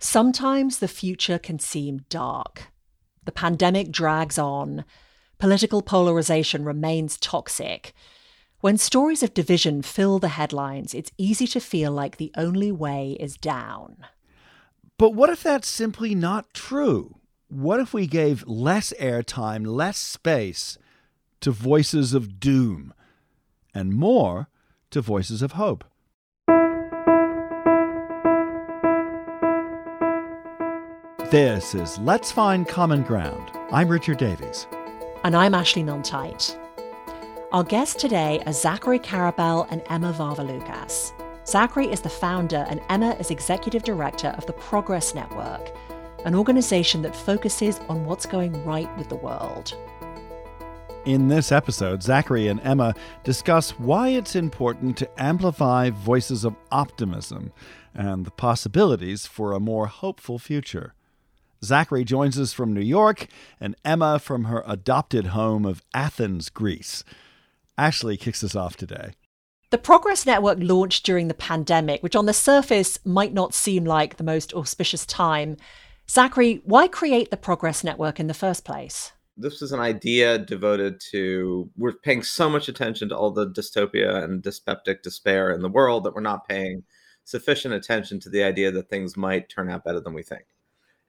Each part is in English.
Sometimes the future can seem dark. The pandemic drags on. Political polarization remains toxic. When stories of division fill the headlines, it's easy to feel like the only way is down. But what if that's simply not true? What if we gave less airtime, less space to voices of doom, and more to voices of hope? This is Let's Find Common Ground. I'm Richard Davies. And I'm Ashley milne Our guests today are Zachary Karabell and Emma Varvaloucas. Zachary is the founder and Emma is executive director of the Progress Network, an organization that focuses on what's going right with the world. In this episode, Zachary and Emma discuss why it's important to amplify voices of optimism and the possibilities for a more hopeful future. Zachary joins us from New York, and Emma from her adopted home of Athens, Greece. Ashley kicks us off today. The Progress Network launched during the pandemic, which on the surface might not seem like the most auspicious time. Zachary, why create the Progress Network in the first place? This was an idea devoted to, we're paying so much attention to all the dystopia and dyspeptic despair in the world that we're not paying sufficient attention to the idea that things might turn out better than we think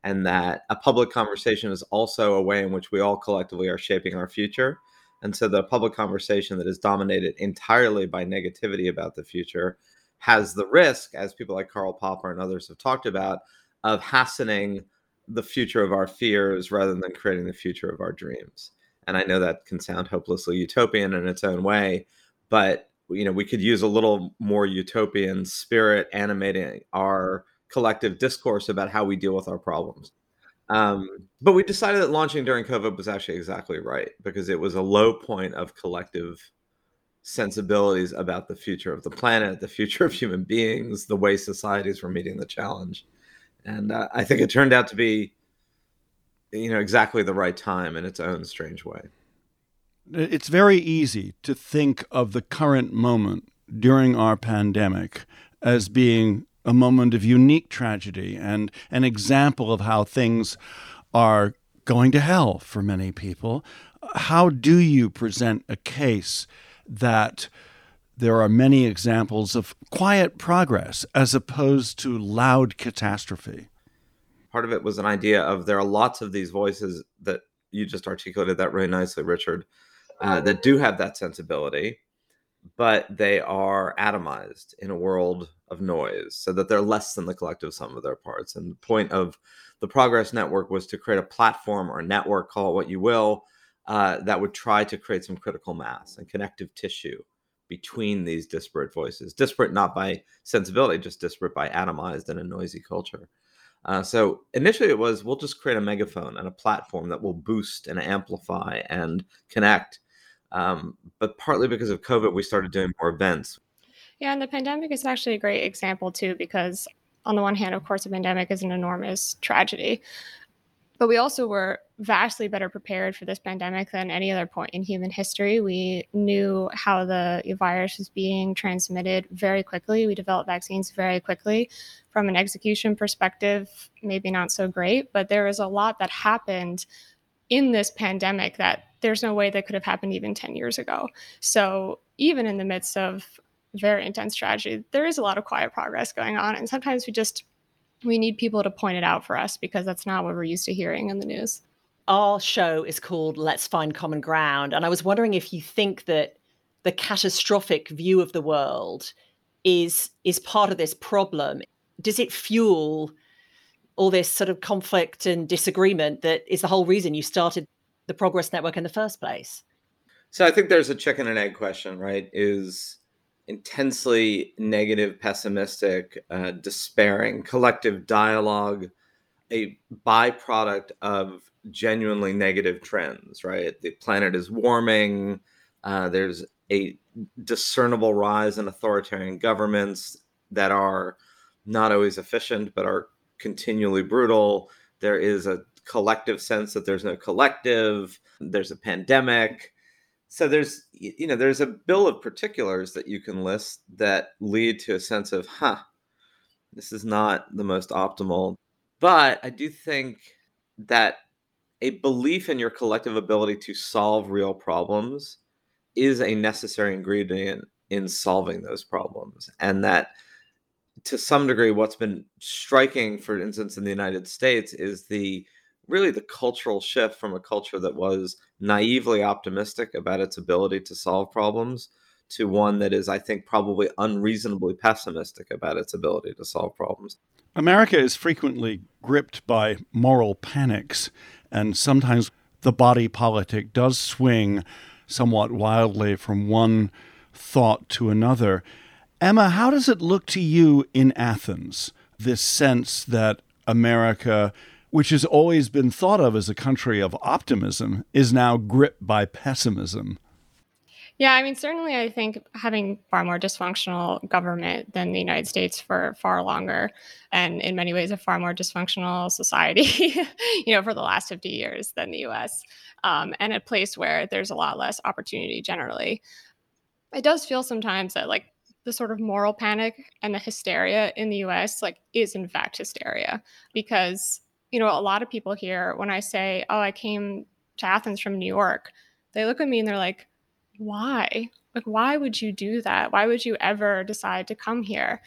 and that a public conversation is also a way in which we all collectively are shaping our future. And so the public conversation that is dominated entirely by negativity about the future has the risk, as people like Karl Popper and others have talked about, of hastening the future of our fears rather than creating the future of our dreams. And I know that can sound hopelessly utopian in its own way, but you know, we could use a little more utopian spirit animating our collective discourse about how we deal with our problems. Um, but we decided that launching during COVID was actually exactly right because it was a low point of collective sensibilities about the future of the planet, the future of human beings, the way societies were meeting the challenge. And uh, I think it turned out to be, you know, exactly the right time in its own strange way. It's very easy to think of the current moment during our pandemic as being a moment of unique tragedy and an example of how things are going to hell for many people. How do you present a case that there are many examples of quiet progress as opposed to loud catastrophe? Part of it was an idea of there are lots of these voices that you just articulated that really nicely, Richard, uh, that do have that sensibility but they are atomized in a world of noise so that they're less than the collective sum of their parts. And the point of the Progress Network was to create a platform or network, call it what you will, uh, that would try to create some critical mass and connective tissue between these disparate voices. Disparate not by sensibility, just disparate by atomized in a noisy culture. Uh, so initially it was we'll just create a megaphone and a platform that will boost and amplify and connect um, but partly because of COVID, we started doing more events. Yeah, and the pandemic is actually a great example too, because on the one hand, of course, the pandemic is an enormous tragedy. But we also were vastly better prepared for this pandemic than any other point in human history. We knew how the virus was being transmitted very quickly. We developed vaccines very quickly. From an execution perspective, maybe not so great, but there was a lot that happened in this pandemic that there's no way that could have happened even 10 years ago. So even in the midst of very intense tragedy, there is a lot of quiet progress going on. And sometimes we just we need people to point it out for us because that's not what we're used to hearing in the news. Our show is called Let's Find Common Ground. And I was wondering if you think that the catastrophic view of the world is is part of this problem. Does it fuel all this sort of conflict and disagreement that is the whole reason you started the Progress Network in the first place? So I think there's a chicken and egg question, right? Is intensely negative, pessimistic, uh, despairing collective dialogue a byproduct of genuinely negative trends, right? The planet is warming. Uh, there's a discernible rise in authoritarian governments that are not always efficient, but are continually brutal. There is a collective sense that there's no collective. There's a pandemic. So there's you know there's a bill of particulars that you can list that lead to a sense of huh this is not the most optimal But I do think that a belief in your collective ability to solve real problems is a necessary ingredient in solving those problems. And that to some degree, what's been striking, for instance, in the United States is the really the cultural shift from a culture that was naively optimistic about its ability to solve problems to one that is, I think, probably unreasonably pessimistic about its ability to solve problems. America is frequently gripped by moral panics, and sometimes the body politic does swing somewhat wildly from one thought to another. Emma, how does it look to you in Athens, this sense that America, which has always been thought of as a country of optimism, is now gripped by pessimism? Yeah, I mean, certainly, I think having far more dysfunctional government than the United States for far longer, and in many ways, a far more dysfunctional society, you know, for the last 50 years than the US, um, and a place where there's a lot less opportunity generally. It does feel sometimes that, like, the sort of moral panic and the hysteria in the US, like, is in fact hysteria because, you know, a lot of people here, when I say, oh, I came to Athens from New York, they look at me and they're like, why? Like, why would you do that? Why would you ever decide to come here?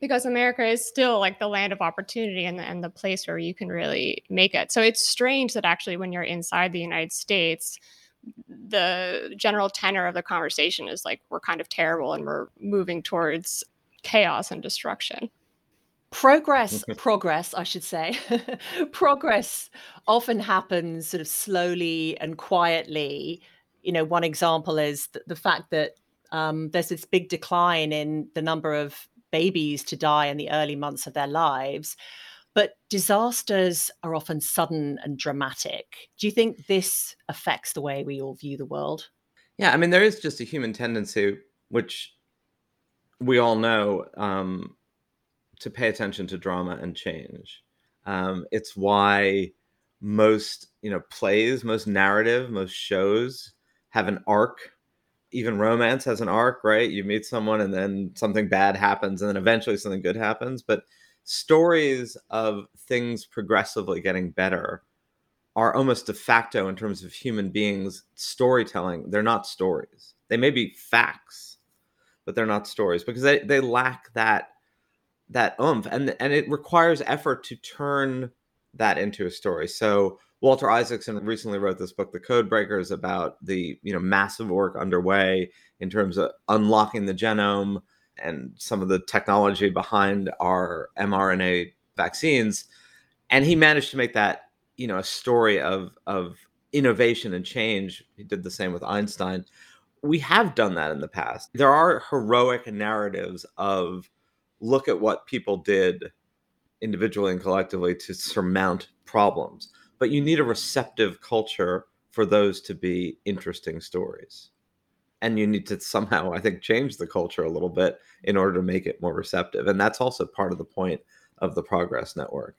Because America is still like the land of opportunity and the, and the place where you can really make it. So it's strange that actually, when you're inside the United States, the general tenor of the conversation is like, we're kind of terrible and we're moving towards chaos and destruction progress progress i should say progress often happens sort of slowly and quietly you know, one example is the, the fact that um, there's this big decline in the number of babies to die in the early months of their lives. But disasters are often sudden and dramatic. Do you think this affects the way we all view the world? Yeah, I mean, there is just a human tendency, which we all know, um, to pay attention to drama and change. Um, it's why most, you know, plays, most narrative, most shows have an arc. Even romance has an arc, right? You meet someone and then something bad happens and then eventually something good happens. But stories of things progressively getting better are almost de facto in terms of human beings storytelling. They're not stories. They may be facts, but they're not stories because they, they lack that that oomph and and it requires effort to turn that into a story. So Walter Isaacson recently wrote this book, The Code Breakers, about the you know massive work underway in terms of unlocking the genome and some of the technology behind our mRNA vaccines. And he managed to make that you know a story of of innovation and change. He did the same with Einstein. We have done that in the past. There are heroic narratives of look at what people did individually and collectively to surmount problems but you need a receptive culture for those to be interesting stories. And you need to somehow, I think, change the culture a little bit in order to make it more receptive. And that's also part of the point of the Progress Network.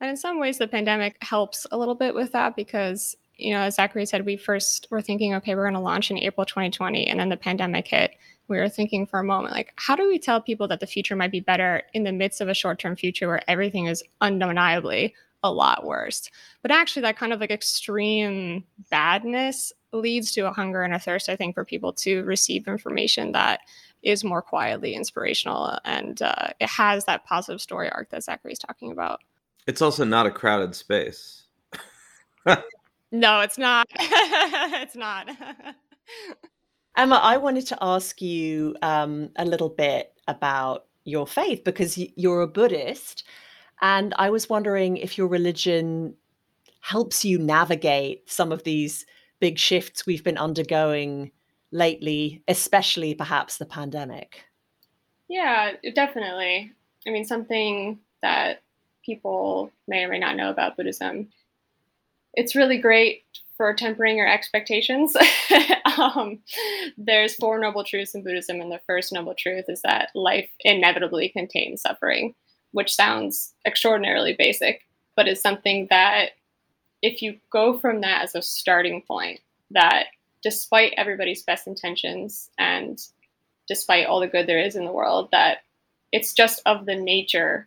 And in some ways, the pandemic helps a little bit with that because, you know, as Zachary said, we first were thinking, okay, we're going to launch in April 2020, and then the pandemic hit. We were thinking for a moment, like, how do we tell people that the future might be better in the midst of a short term future where everything is undeniably a lot worse. But actually, that kind of like extreme badness leads to a hunger and a thirst, I think, for people to receive information that is more quietly inspirational and uh, it has that positive story arc that Zachary's talking about. It's also not a crowded space. no, it's not. it's not. Emma, I wanted to ask you um, a little bit about your faith because you're a Buddhist and I was wondering if your religion helps you navigate some of these big shifts we've been undergoing lately, especially perhaps the pandemic. Yeah, definitely. I mean, something that people may or may not know about Buddhism. It's really great for tempering your expectations. um, there's four noble truths in Buddhism, and the first noble truth is that life inevitably contains suffering which sounds extraordinarily basic, but is something that if you go from that as a starting point, that despite everybody's best intentions and despite all the good there is in the world, that it's just of the nature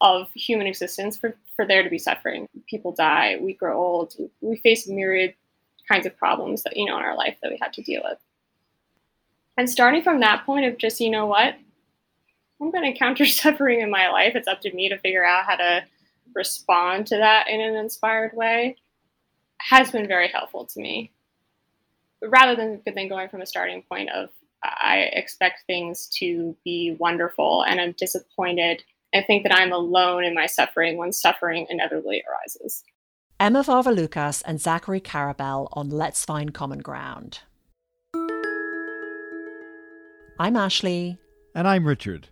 of human existence for, for there to be suffering. People die, we grow old, we face myriad kinds of problems that, you know, in our life that we had to deal with. And starting from that point of just, you know what, I'm going to encounter suffering in my life. It's up to me to figure out how to respond to that in an inspired way has been very helpful to me. Rather than, than going from a starting point of, I expect things to be wonderful and I'm disappointed and think that I'm alone in my suffering when suffering inevitably arises. Emma Varvaloucas and Zachary Karabell on Let's Find Common Ground. I'm Ashley. And I'm Richard.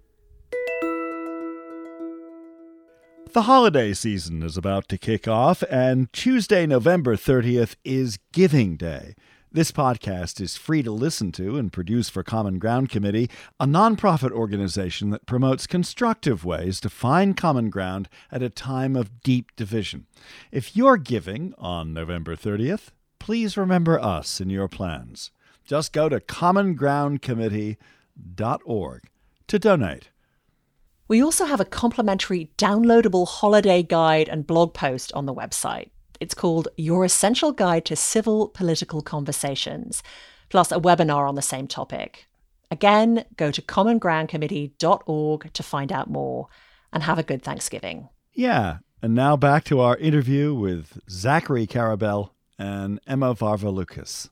The holiday season is about to kick off, and Tuesday, November 30th is Giving Day. This podcast is free to listen to and produce for Common Ground Committee, a nonprofit organization that promotes constructive ways to find common ground at a time of deep division. If you're giving on November 30th, please remember us in your plans. Just go to commongroundcommittee.org to donate. We also have a complimentary downloadable holiday guide and blog post on the website. It's called Your Essential Guide to Civil Political Conversations, plus a webinar on the same topic. Again, go to commongroundcommittee.org to find out more and have a good Thanksgiving. Yeah. And now back to our interview with Zachary Karabell and Emma Varvaloucas.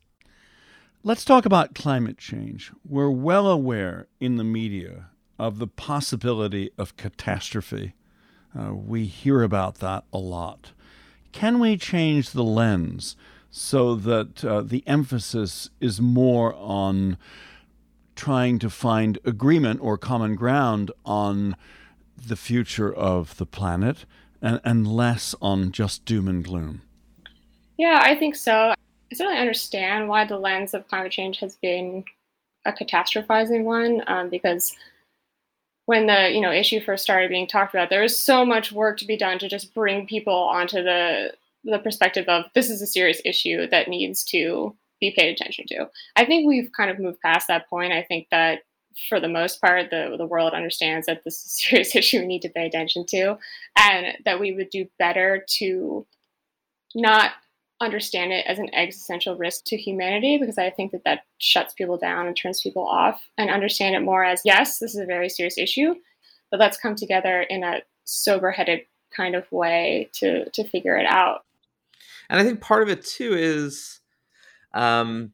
Let's talk about climate change. We're well aware in the media of the possibility of catastrophe. Uh, we hear about that a lot. Can we change the lens so that uh, the emphasis is more on trying to find agreement or common ground on the future of the planet and, and less on just doom and gloom? Yeah, I think so. I certainly understand why the lens of climate change has been a catastrophizing one um, because when the you know issue first started being talked about, there was so much work to be done to just bring people onto the the perspective of this is a serious issue that needs to be paid attention to. I think we've kind of moved past that point. I think that for the most part, the the world understands that this is a serious issue we need to pay attention to, and that we would do better to not understand it as an existential risk to humanity because I think that that shuts people down and turns people off and understand it more as yes, this is a very serious issue, but let's come together in a sober headed kind of way to to figure it out. And I think part of it too is um,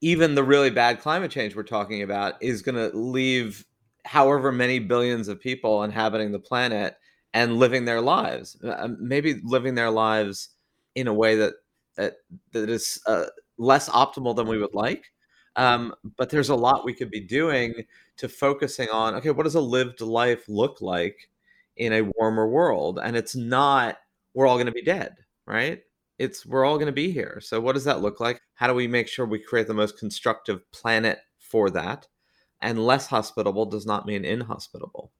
even the really bad climate change we're talking about is going to leave however many billions of people inhabiting the planet and living their lives. Uh, maybe living their lives in a way that that, that is uh, less optimal than we would like. Um, but there's a lot we could be doing to focusing on okay, what does a lived life look like in a warmer world? And it's not we're all going to be dead, right? It's we're all going to be here. So what does that look like? How do we make sure we create the most constructive planet for that? And less hospitable does not mean inhospitable.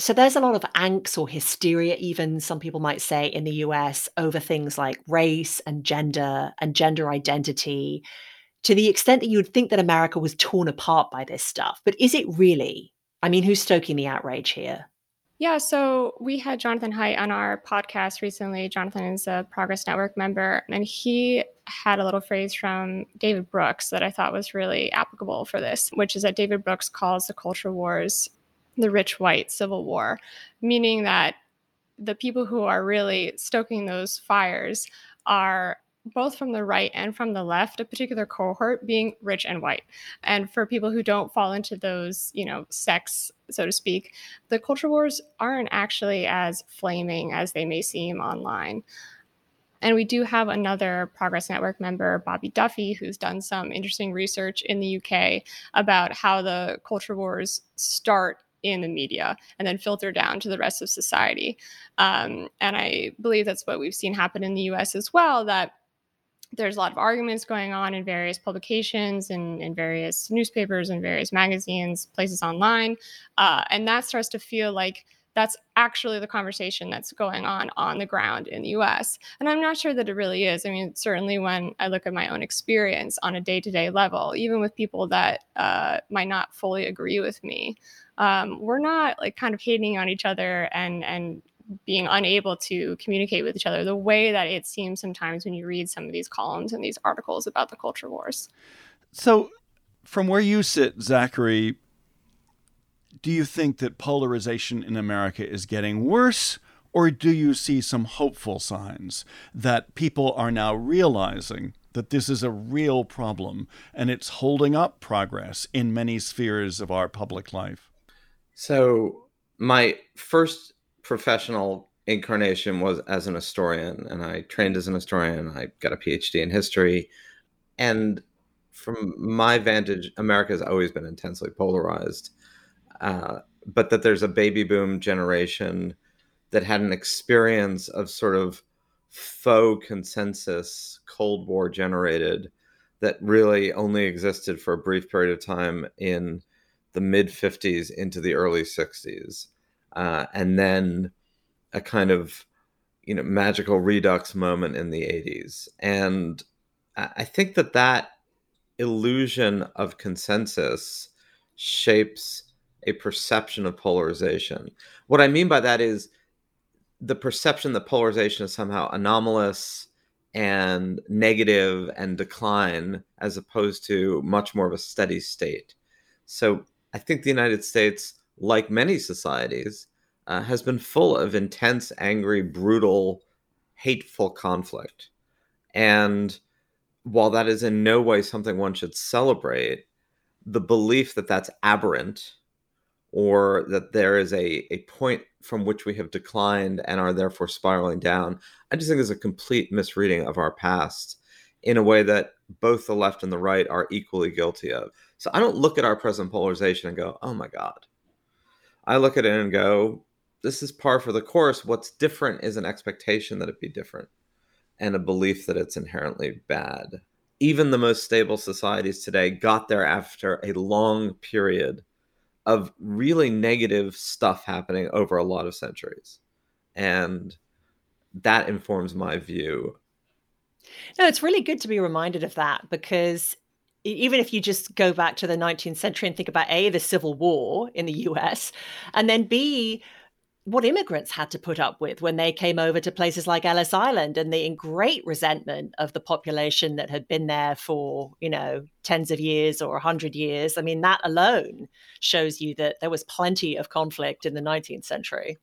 So there's a lot of angst or hysteria, even some people might say, in the US over things like race and gender and gender identity, to the extent that you would think that America was torn apart by this stuff. But is it really? I mean, who's stoking the outrage here? Yeah, so we had Jonathan Haidt on our podcast recently. Jonathan is a Progress Network member, and he had a little phrase from David Brooks that I thought was really applicable for this, which is that David Brooks calls the culture wars the rich white civil war, meaning that the people who are really stoking those fires are both from the right and from the left, a particular cohort being rich and white. And for people who don't fall into those, you know, sects, so to speak, the culture wars aren't actually as flaming as they may seem online. And we do have another Progress Network member, Bobby Duffy, who's done some interesting research in the UK about how the culture wars start in the media and then filter down to the rest of society. Um, and I believe that's what we've seen happen in the US as well that there's a lot of arguments going on in various publications and in various newspapers and various magazines, places online. Uh, and that starts to feel like that's actually the conversation that's going on on the ground in the US. And I'm not sure that it really is. I mean, certainly when I look at my own experience on a day to day level, even with people that uh, might not fully agree with me, um, we're not like kind of hating on each other and, and being unable to communicate with each other the way that it seems sometimes when you read some of these columns and these articles about the culture wars. So, from where you sit, Zachary, do you think that polarization in America is getting worse? Or do you see some hopeful signs that people are now realizing that this is a real problem and it's holding up progress in many spheres of our public life? So, my first professional incarnation was as an historian, and I trained as an historian. I got a PhD in history. And from my vantage, America has always been intensely polarized. Uh, but that there's a baby boom generation that had an experience of sort of faux consensus, Cold War generated, that really only existed for a brief period of time in the mid 50s into the early 60s. Uh, and then a kind of you know magical redux moment in the 80s and i think that that illusion of consensus shapes a perception of polarization. What I mean by that is the perception that polarization is somehow anomalous and negative and decline as opposed to much more of a steady state. So I think the United States, like many societies, uh, has been full of intense, angry, brutal, hateful conflict. And while that is in no way something one should celebrate, the belief that that's aberrant or that there is a, a point from which we have declined and are therefore spiraling down, I just think is a complete misreading of our past in a way that both the left and the right are equally guilty of. So I don't look at our present polarization and go, oh my God. I look at it and go, this is par for the course. What's different is an expectation that it be different and a belief that it's inherently bad. Even the most stable societies today got there after a long period of really negative stuff happening over a lot of centuries. And that informs my view. No, it's really good to be reminded of that because even if you just go back to the 19th century and think about A, the Civil War in the US, and then B, what immigrants had to put up with when they came over to places like Ellis Island and the great resentment of the population that had been there for, you know, tens of years or a hundred years. I mean, that alone shows you that there was plenty of conflict in the 19th century.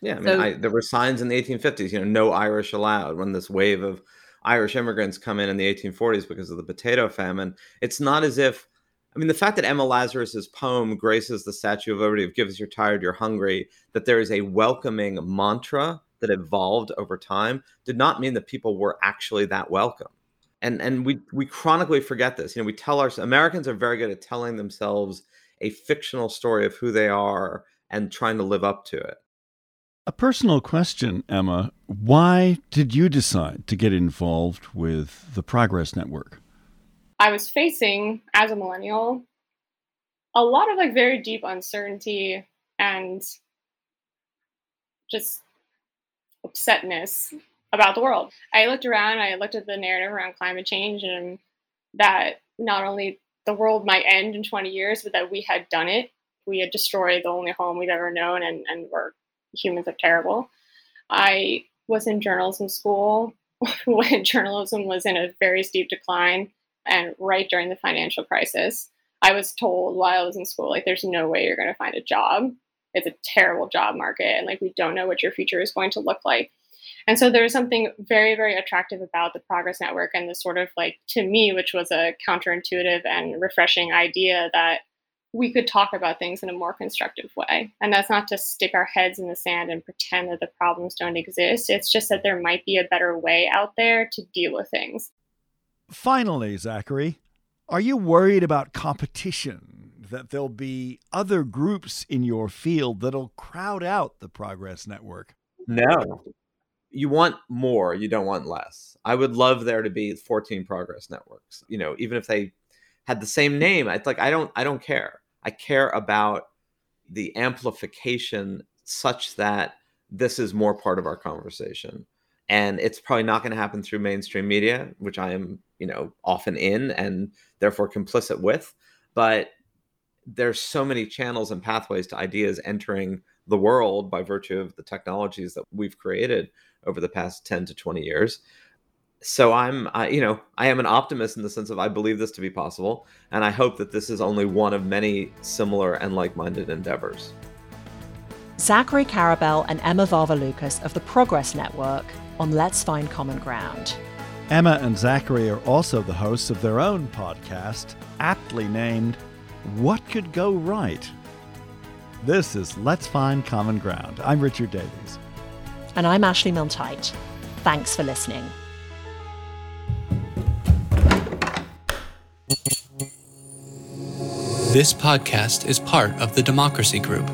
Yeah, I mean, so, I, there were signs in the 1850s, you know, no Irish allowed when this wave of Irish immigrants come in in the 1840s because of the potato famine. It's not as if I mean, the fact that Emma Lazarus's poem graces the Statue of Liberty of "Give us you're tired, you're hungry," that there is a welcoming mantra that evolved over time, did not mean that people were actually that welcome. And and we we chronically forget this. You know, we tell our Americans are very good at telling themselves a fictional story of who they are and trying to live up to it. A personal question, Emma. Why did you decide to get involved with the Progress Network? I was facing as a millennial a lot of like very deep uncertainty and just upsetness about the world. I looked around, I looked at the narrative around climate change and that not only the world might end in 20 years, but that we had done it. We had destroyed the only home we've ever known and, and we're humans are terrible. I was in journalism school when journalism was in a very steep decline and right during the financial crisis, I was told while I was in school, like, there's no way you're going to find a job. It's a terrible job market. And like, we don't know what your future is going to look like. And so there was something very, very attractive about the Progress Network and the sort of like, to me, which was a counterintuitive and refreshing idea that we could talk about things in a more constructive way. And that's not to stick our heads in the sand and pretend that the problems don't exist. It's just that there might be a better way out there to deal with things. Finally, Zachary, are you worried about competition? That there'll be other groups in your field that'll crowd out the Progress Network? No. You want more, you don't want less. I would love there to be 14 Progress Networks. You know, even if they had the same name, it's like I don't I don't care. I care about the amplification such that this is more part of our conversation. And it's probably not going to happen through mainstream media, which I am, you know, often in and therefore complicit with. But there's so many channels and pathways to ideas entering the world by virtue of the technologies that we've created over the past 10 to 20 years. So i'm I, you know i am an optimist in the sense of i believe this to be possible and i hope that this is only one of many similar and like-minded endeavors. Zachary karabell and emma varvaloucas of the progress network on let's find common ground emma and zachary are also the hosts of their own podcast aptly named what could go right? This is let's find common ground. I'm richard davies. And i'm ashley milne-tyte thanks for listening. This podcast is part of the Democracy Group.